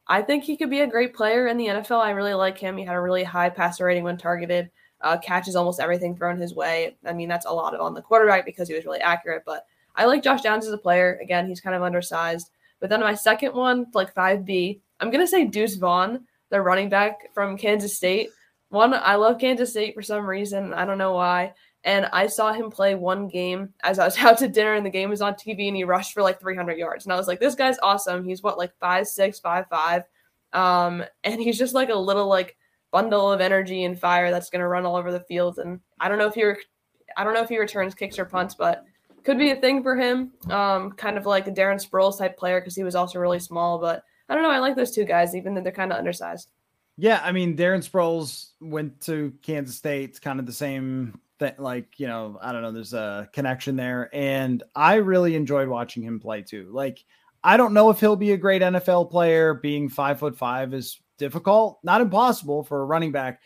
I think he could be a great player in the NFL. I really like him. He had a really high passer rating when targeted, uh, catches almost everything thrown his way. I mean, that's a lot of on the quarterback because he was really accurate. But I like Josh Downs as a player. Again, he's kind of undersized. But then my second one, like 5B, I'm going to say Deuce Vaughn, the running back from Kansas State. One, I love Kansas State for some reason. I don't know why. And I saw him play one game as I was out to dinner, and the game was on TV, and he rushed for like 300 yards. And I was like, this guy's awesome. He's what, like five six, five five, um, and he's just like a little like bundle of energy and fire that's gonna run all over the field. And I don't know if he, re- I don't know if he returns kicks or punts, but could be a thing for him. Um, kind of like a Darren Sproles type player because he was also really small. But I don't know. I like those two guys, even though they're kind of undersized. Yeah, I mean, Darren Sproles went to Kansas State. Kind of the same that like you know i don't know there's a connection there and i really enjoyed watching him play too. Like i don't know if he'll be a great nfl player. Being five foot five is difficult not impossible for a running back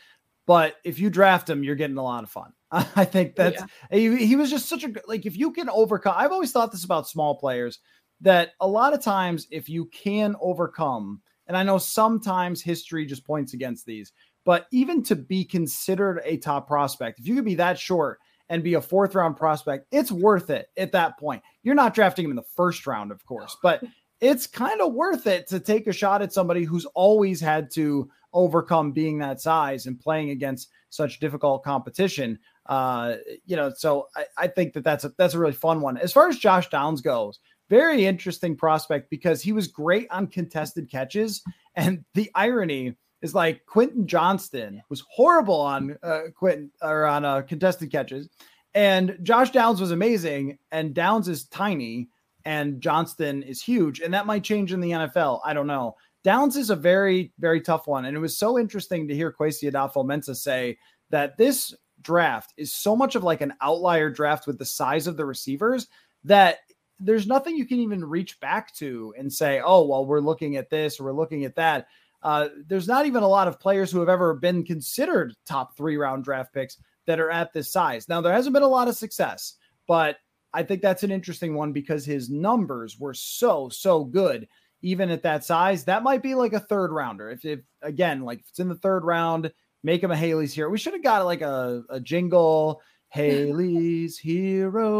but if you draft him you're getting a lot of fun. I think oh, that's yeah. he, he was just such a like if you can overcome i've always thought this about small players that a lot of times if you can overcome and i know sometimes history just points against these but even to be considered a top prospect, if you could be that short and be a fourth round prospect, it's worth it at that point. You're not drafting him in the first round, of course, but it's kind of worth it to take a shot at somebody who's always had to overcome being that size and playing against such difficult competition. Uh, you know, so I, I think that that's a that's a really fun one. As far as Josh Downs goes, very interesting prospect because he was great on contested catches. And the irony is like Quentin Johnston was horrible on uh, Quentin or on uh, contested catches, and Josh Downs was amazing. And Downs is tiny, and Johnston is huge, and that might change in the NFL. I don't know. Downs is a very very tough one, and it was so interesting to hear Kwesi Adofo-Mensah say that this draft is so much of like an outlier draft with the size of the receivers that there's nothing you can even reach back to and say, oh, well, we're looking at this or we're looking at that. Uh, there's not even a lot of players who have ever been considered top three round draft picks that are at this size. Now, there hasn't been a lot of success, but I think that's an interesting one because his numbers were so, so good, even at that size. That might be like a third rounder. If, if again, like if it's in the third round, make him a Haley's hero. We should have got like a, a jingle Haley's heroes,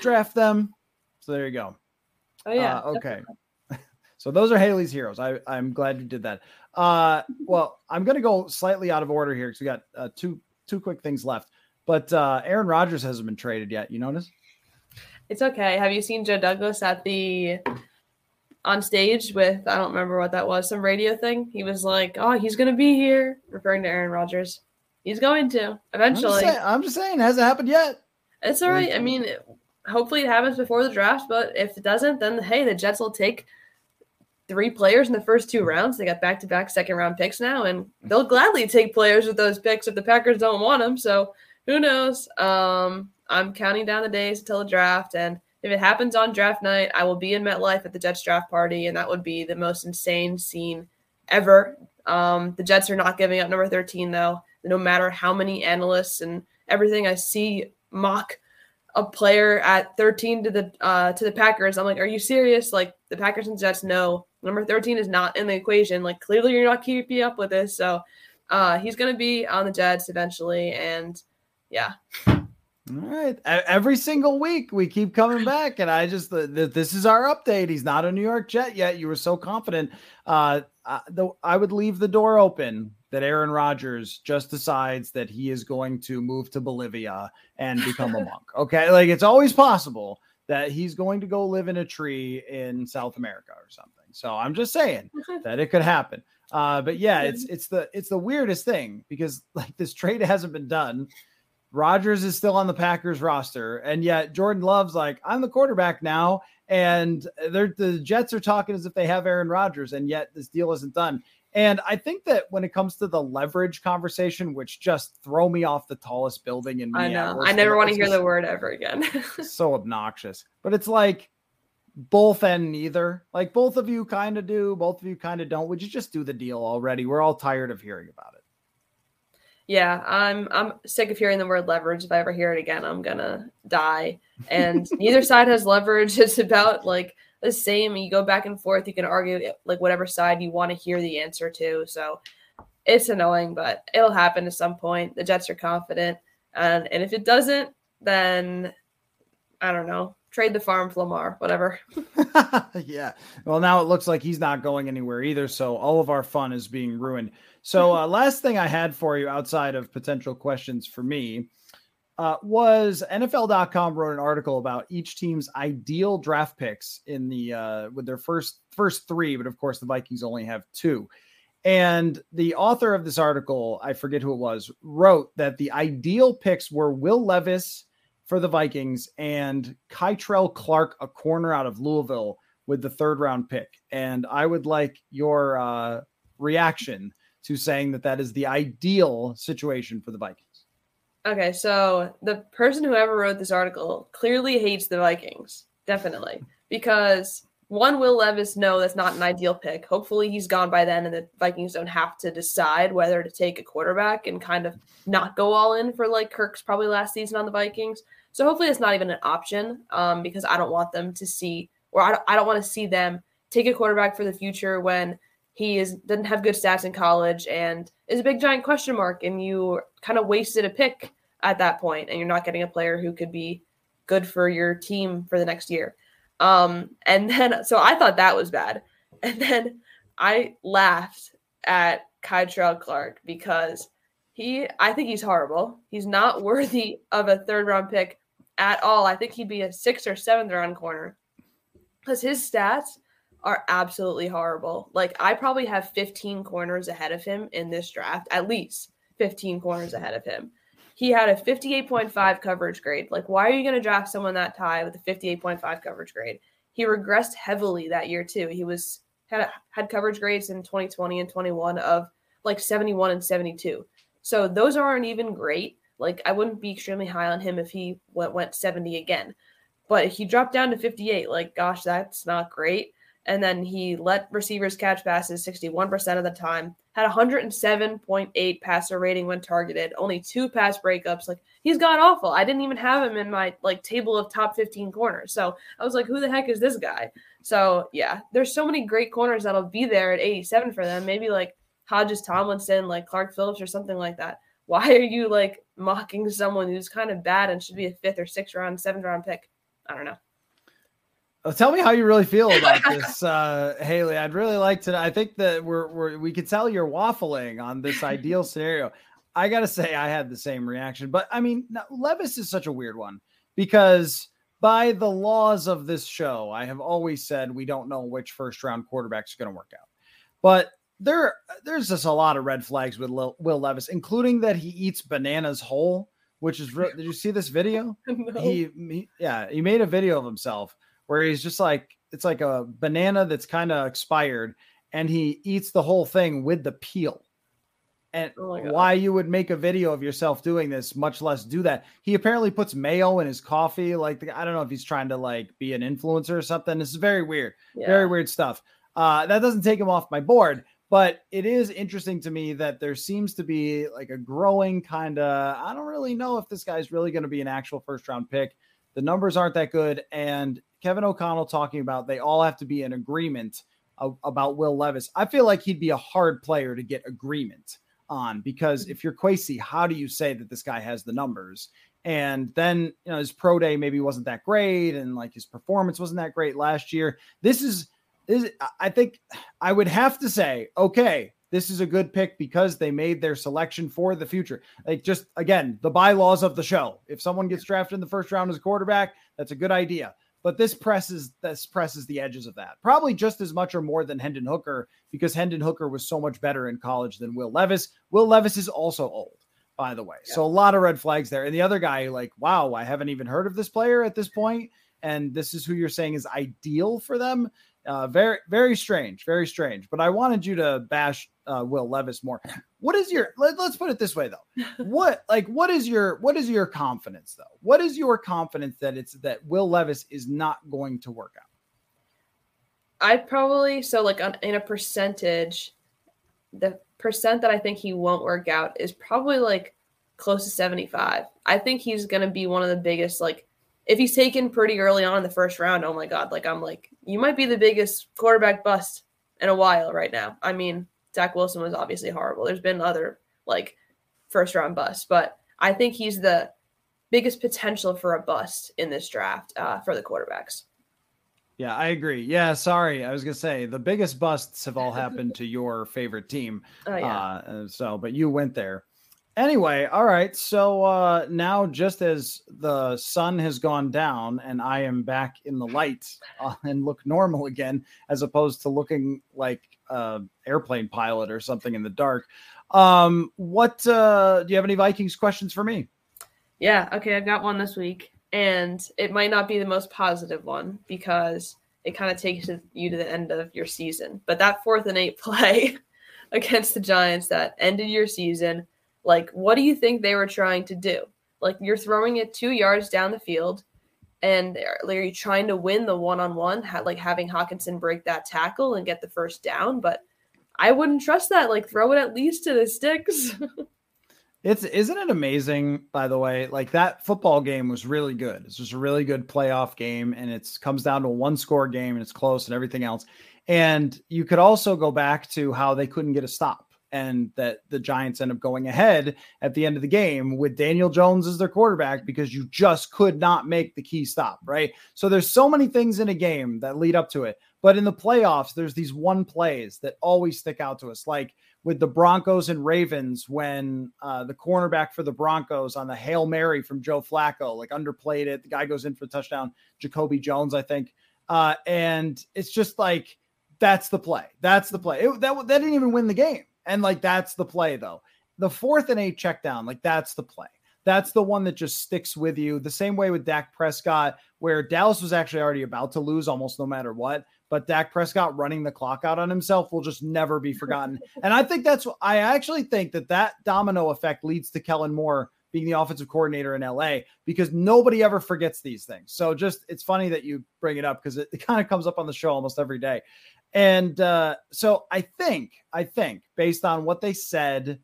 draft them. So there you go. Oh, yeah. Uh, okay. So those are Haley's heroes. I, I'm glad you did that. Uh, well, I'm going to go slightly out of order here because we got uh, two two quick things left. But uh, Aaron Rodgers hasn't been traded yet. You notice? It's okay. Have you seen Joe Douglas at the on stage with I don't remember what that was, some radio thing? He was like, "Oh, he's going to be here," referring to Aaron Rodgers. He's going to eventually. I'm just saying, I'm just saying it hasn't happened yet. It's all right. I mean, hopefully it happens before the draft, but if it doesn't, then hey, the Jets will take three players in the first two rounds. They got back to back second round picks now, and they'll gladly take players with those picks if the Packers don't want them. So who knows? Um, I'm counting down the days until the draft, and if it happens on draft night, I will be in MetLife at the Jets draft party, and that would be the most insane scene ever. Um, the Jets are not giving up number 13 though. No matter how many analysts and everything I see mock a player at 13 to the uh, to the Packers, I'm like, are you serious? Like the Packers and Jets know number 13 is not in the equation. Like clearly you're not keeping up with this. So uh, he's gonna be on the Jets eventually, and yeah. All right. Every single week we keep coming back, and I just the, the, this is our update. He's not a New York Jet yet. You were so confident. Uh, I, the, I would leave the door open that Aaron Rodgers just decides that he is going to move to Bolivia and become a monk. Okay, like it's always possible that he's going to go live in a tree in South America or something. So I'm just saying that it could happen. Uh, but yeah, it's it's the it's the weirdest thing because like this trade hasn't been done. Rodgers is still on the Packers roster, and yet Jordan Love's like, I'm the quarterback now, and they're the Jets are talking as if they have Aaron Rodgers, and yet this deal isn't done. And I think that when it comes to the leverage conversation, which just throw me off the tallest building in I know. I never want to hear the word ever again. so obnoxious. But it's like both and neither. Like both of you kind of do, both of you kind of don't. Would you just do the deal already? We're all tired of hearing about it. Yeah, I'm I'm sick of hearing the word leverage. If I ever hear it again, I'm gonna die. And neither side has leverage. It's about like the same. You go back and forth. You can argue like whatever side you want to hear the answer to. So it's annoying, but it'll happen at some point. The Jets are confident, and and if it doesn't, then I don't know. Trade the farm for Lamar, whatever. yeah. Well, now it looks like he's not going anywhere either. So all of our fun is being ruined. So, uh, last thing I had for you outside of potential questions for me uh, was NFL.com wrote an article about each team's ideal draft picks in the uh, with their first first three, but of course the Vikings only have two. And the author of this article, I forget who it was, wrote that the ideal picks were Will Levis for the Vikings and Kei'Trel Clark, a corner out of Louisville, with the third round pick. And I would like your uh, reaction to saying that that is the ideal situation for the Vikings. Okay, so the person who ever wrote this article clearly hates the Vikings, definitely, because one will Levis no, that's not an ideal pick. Hopefully, he's gone by then, and the Vikings don't have to decide whether to take a quarterback and kind of not go all in for like Kirk's probably last season on the Vikings. So hopefully, it's not even an option um, because I don't want them to see, or I don't, I don't want to see them take a quarterback for the future when he is doesn't have good stats in college and is a big giant question mark and you kind of wasted a pick at that point and you're not getting a player who could be good for your team for the next year um and then so i thought that was bad and then i laughed at Kei'Trel Clark because he I think he's horrible. He's not worthy of a third round pick at all. I think he'd be a sixth or seventh round corner. Because his stats are absolutely horrible. Like I probably have 15 corners ahead of him in this draft, at least 15 corners ahead of him. He had a 58.5 coverage grade. Like why are you going to draft someone that high with a 58.5 coverage grade? He regressed heavily that year too. He was had had coverage grades in 2020 and 21 of like 71 and 72. So those aren't even great. Like I wouldn't be extremely high on him if he went went 70 again. But he dropped down to 58. Like gosh, that's not great and then he let receivers catch passes 61% of the time, had 107.8 passer rating when targeted, only two pass breakups. Like he's gone awful. I didn't even have him in my like table of top 15 corners. So I was like, who the heck is this guy? So yeah, there's so many great corners that'll be there at 87 for them. Maybe like Hodges Tomlinson, like Clark Phillips or something like that. Why are you like mocking someone who's kind of bad and should be a fifth or sixth round, seventh round pick? I don't know. Well, tell me how you really feel about this, uh, Haley. I'd really like to. I think that we're, we're we could tell you're waffling on this ideal scenario. I got to say, I had the same reaction, but I mean, Levis is such a weird one because by the laws of this show, I have always said we don't know which first round quarterback is going to work out. But there, there's just a lot of red flags with Will Levis, including that he eats bananas whole, which is. Real, did you see this video? No. He, he, yeah, he made a video of himself where he's just like it's like a banana that's kind of expired and he eats the whole thing with the peel. And oh why you would make a video of yourself doing this, much less do that. He apparently puts mayo in his coffee. Like I don't know if he's trying to like be an influencer or something. This is very weird, yeah. very weird stuff. Uh, that doesn't take him off my board, But it is interesting to me that there seems to be like a growing kind of, I don't really know if this guy's really going to be an actual first round pick. The numbers aren't that good. And Kevin O'Connell talking about they all have to be in agreement of, about Will Levis. I feel like he'd be a hard player to get agreement on because if you're Kwesi, how do you say that this guy has the numbers? And then, you know, his pro day maybe wasn't that great and like his performance wasn't that great last year. This is is I think I would have to say, okay, this is a good pick because they made their selection for the future. Like just again, the bylaws of the show. If someone gets drafted in the first round as a quarterback, that's a good idea. But this presses this presses the edges of that. Probably just as much or more than Hendon Hooker because Hendon Hooker was so much better in college than Will Levis. Will Levis is also old, by the way. Yeah. So a lot of red flags there. And the other guy, like, wow, I haven't even heard of this player at this point, And this is who you're saying is ideal for them. Uh, very, very strange, very strange. But I wanted you to bash uh, Will Levis more. What is your? Let, us put it this way, though. What, like, what is your, what is your confidence, though? What is your confidence that it's that Will Levis is not going to work out? I'd probably so like on, in a percentage, the percent that I think he won't work out is probably like close to 75. I think he's going to be one of the biggest like if he's taken pretty early on in the first round, oh my god, like I'm like you might be the biggest quarterback bust in a while right now. I mean, Zach Wilson was obviously horrible. There's been other like first round busts, but I think he's the biggest potential for a bust in this draft uh, for the quarterbacks. Yeah, I agree. Yeah, sorry. I was gonna say the biggest busts have all happened to your favorite team. Oh, yeah. Uh, so, but you went there. Anyway, all right. So uh, now, just as the sun has gone down and I am back in the light uh, and look normal again, as opposed to looking like an airplane pilot or something in the dark. Um, what uh, do you have any Vikings questions for me? Yeah. Okay, I've got one this week, and it might not be the most positive one because it kind of takes you to the end of your season. But that fourth and eight play against the Giants that ended your season like, what do you think they were trying to do? Like, you're throwing it two yards down the field, and are you trying to win the one on one, like having Hockenson break that tackle and get the first down? But I wouldn't trust that. Like, throw it at least to the sticks. It's isn't it amazing, by the way? Like that football game was really good. It's just a really good playoff game, and it comes down to a one score game, and it's close and everything else. And you could also go back to how they couldn't get a stop and that the Giants end up going ahead at the end of the game with Daniel Jones as their quarterback because you just could not make the key stop, right? So there's so many things in a game that lead up to it. But in the playoffs, there's these one plays that always stick out to us, like with the Broncos and Ravens when uh, the cornerback for the Broncos on the Hail Mary from Joe Flacco, like underplayed it. The guy goes in for a touchdown, Jacoby Jones, I think. Uh, and it's just like, that's the play. That's the play. It, that, that didn't even win the game and like that's the play though. The fourth and eight check down, like that's the play. That's the one that just sticks with you. The same way with Dak Prescott, where Dallas was actually already about to lose almost no matter what. But Dak Prescott running the clock out on himself will just never be forgotten. and I think that's, I actually think that that domino effect leads to Kellen Moore being the offensive coordinator in LA because nobody ever forgets these things. So just, it's funny that you bring it up because it, it kind of comes up on the show almost every day. And uh, so I think, I think based on what they said,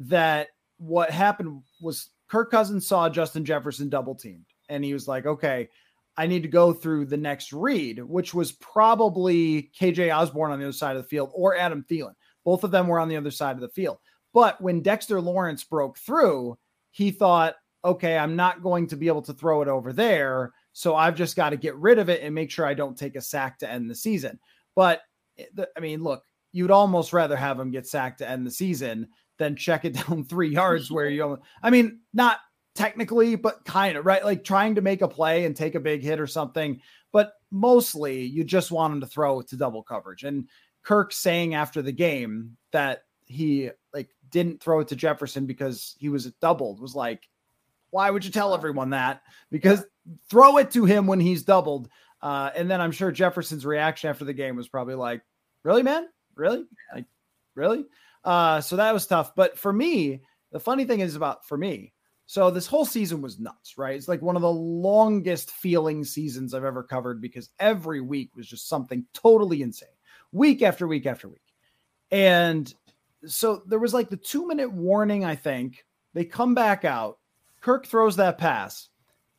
that what happened was Kirk Cousins saw Justin Jefferson double teamed, and he was like, okay, I need to go through the next read, which was probably KJ Osborne on the other side of the field or Adam Thielen. Both of them were on the other side of the field. But when Dexter Lawrence broke through, he thought, okay, I'm not going to be able to throw it over there. So I've just got to get rid of it and make sure I don't take a sack to end the season. But eh, I mean, look, you'd almost rather have him get sacked to end the season than check it down three yards where you, I mean, not technically, but kind of right. Like trying to make a play and take a big hit or something. But mostly you just want him to throw to double coverage. And Kirk saying after the game that he like didn't throw it to Jefferson because he was doubled was like, why would you tell everyone that? Because throw it to him when he's doubled. Uh, and then I'm sure Jefferson's reaction after the game was probably like, really, man? Really? Like, really? Uh, so that was tough. But for me, the funny thing is about for me, so this whole season was nuts, right? It's like one of the longest feeling seasons I've ever covered because every week was just something totally insane, week after week after week. And so there was like the two minute warning, I think. They come back out. Kirk throws that pass.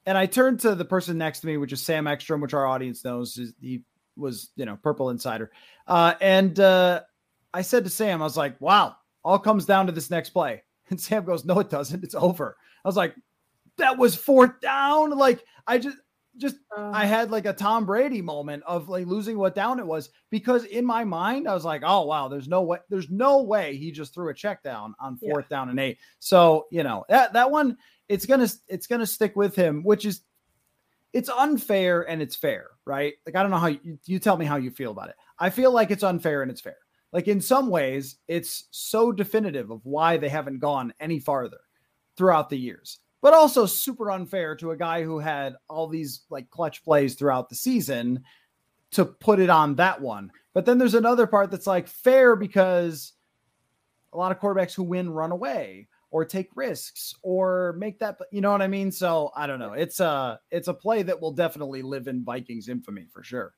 And I turned to the person next to me, which is Sam Ekstrom, which our audience knows. He was, you know, Purple Insider. Uh, and uh, I said to Sam, I was like, wow, all comes down to this next play. And Sam goes, no, it doesn't. It's over. I was like, that was fourth down. Like, I just, just uh, I had like a Tom Brady moment of like losing what down it was because in my mind I was like, oh wow, there's no way, there's no way he just threw a check down on fourth yeah. down and eight. So you know that that one it's gonna it's gonna stick with him, which is it's unfair and it's fair, right? Like I don't know how you, you tell me how you feel about it. I feel like it's unfair and it's fair. Like in some ways, it's so definitive of why they haven't gone any farther throughout the years but also super unfair to a guy who had all these like clutch plays throughout the season to put it on that one. But then there's another part that's like fair because a lot of quarterbacks who win run away or take risks or make that you know what I mean? So I don't know. It's a it's a play that will definitely live in Vikings infamy for sure.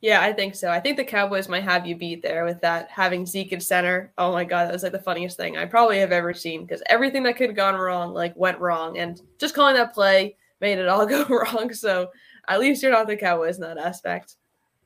Yeah, I think so. I think the Cowboys might have you beat there with that having Zeke in center. Oh my god, that was like the funniest thing I probably have ever seen because everything that could have gone wrong like went wrong, and just calling that play made it all go wrong. So at least you're not the Cowboys in that aspect.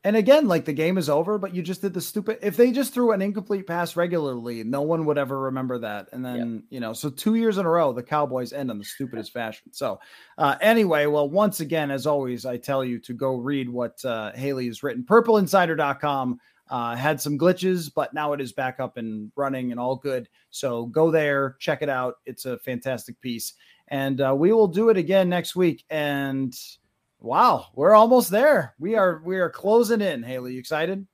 And again, like the game is over, but you just did the stupid. If they just threw an incomplete pass regularly, no one would ever remember that. And then, yep. you know, so two years in a row, the Cowboys end on the stupidest fashion. So, uh, anyway, well, once again, as always, I tell you to go read what uh, Haley has written. PurpleInsider.com uh, had some glitches, but now it is back up and running and all good. So go there, check it out. It's a fantastic piece. And uh, we will do it again next week. And, Wow, we're almost there. We are we are closing in. Haley, you excited?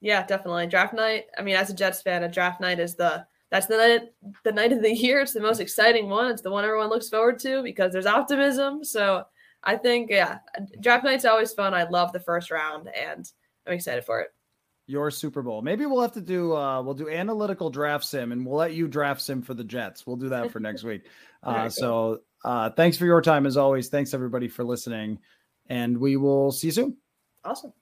Yeah, definitely. Draft night. I mean, as a Jets fan, a draft night is the that's the night the night of the year. It's the most exciting one. It's the one everyone looks forward to because there's optimism. So I think yeah, draft night's always fun. I love the first round and I'm excited for it. Your Super Bowl. Maybe we'll have to do uh we'll do analytical draft sim and we'll let you draft sim for the Jets. We'll do that for next week. Uh so uh thanks for your time as always. Thanks everybody for listening and we will see you soon. Awesome.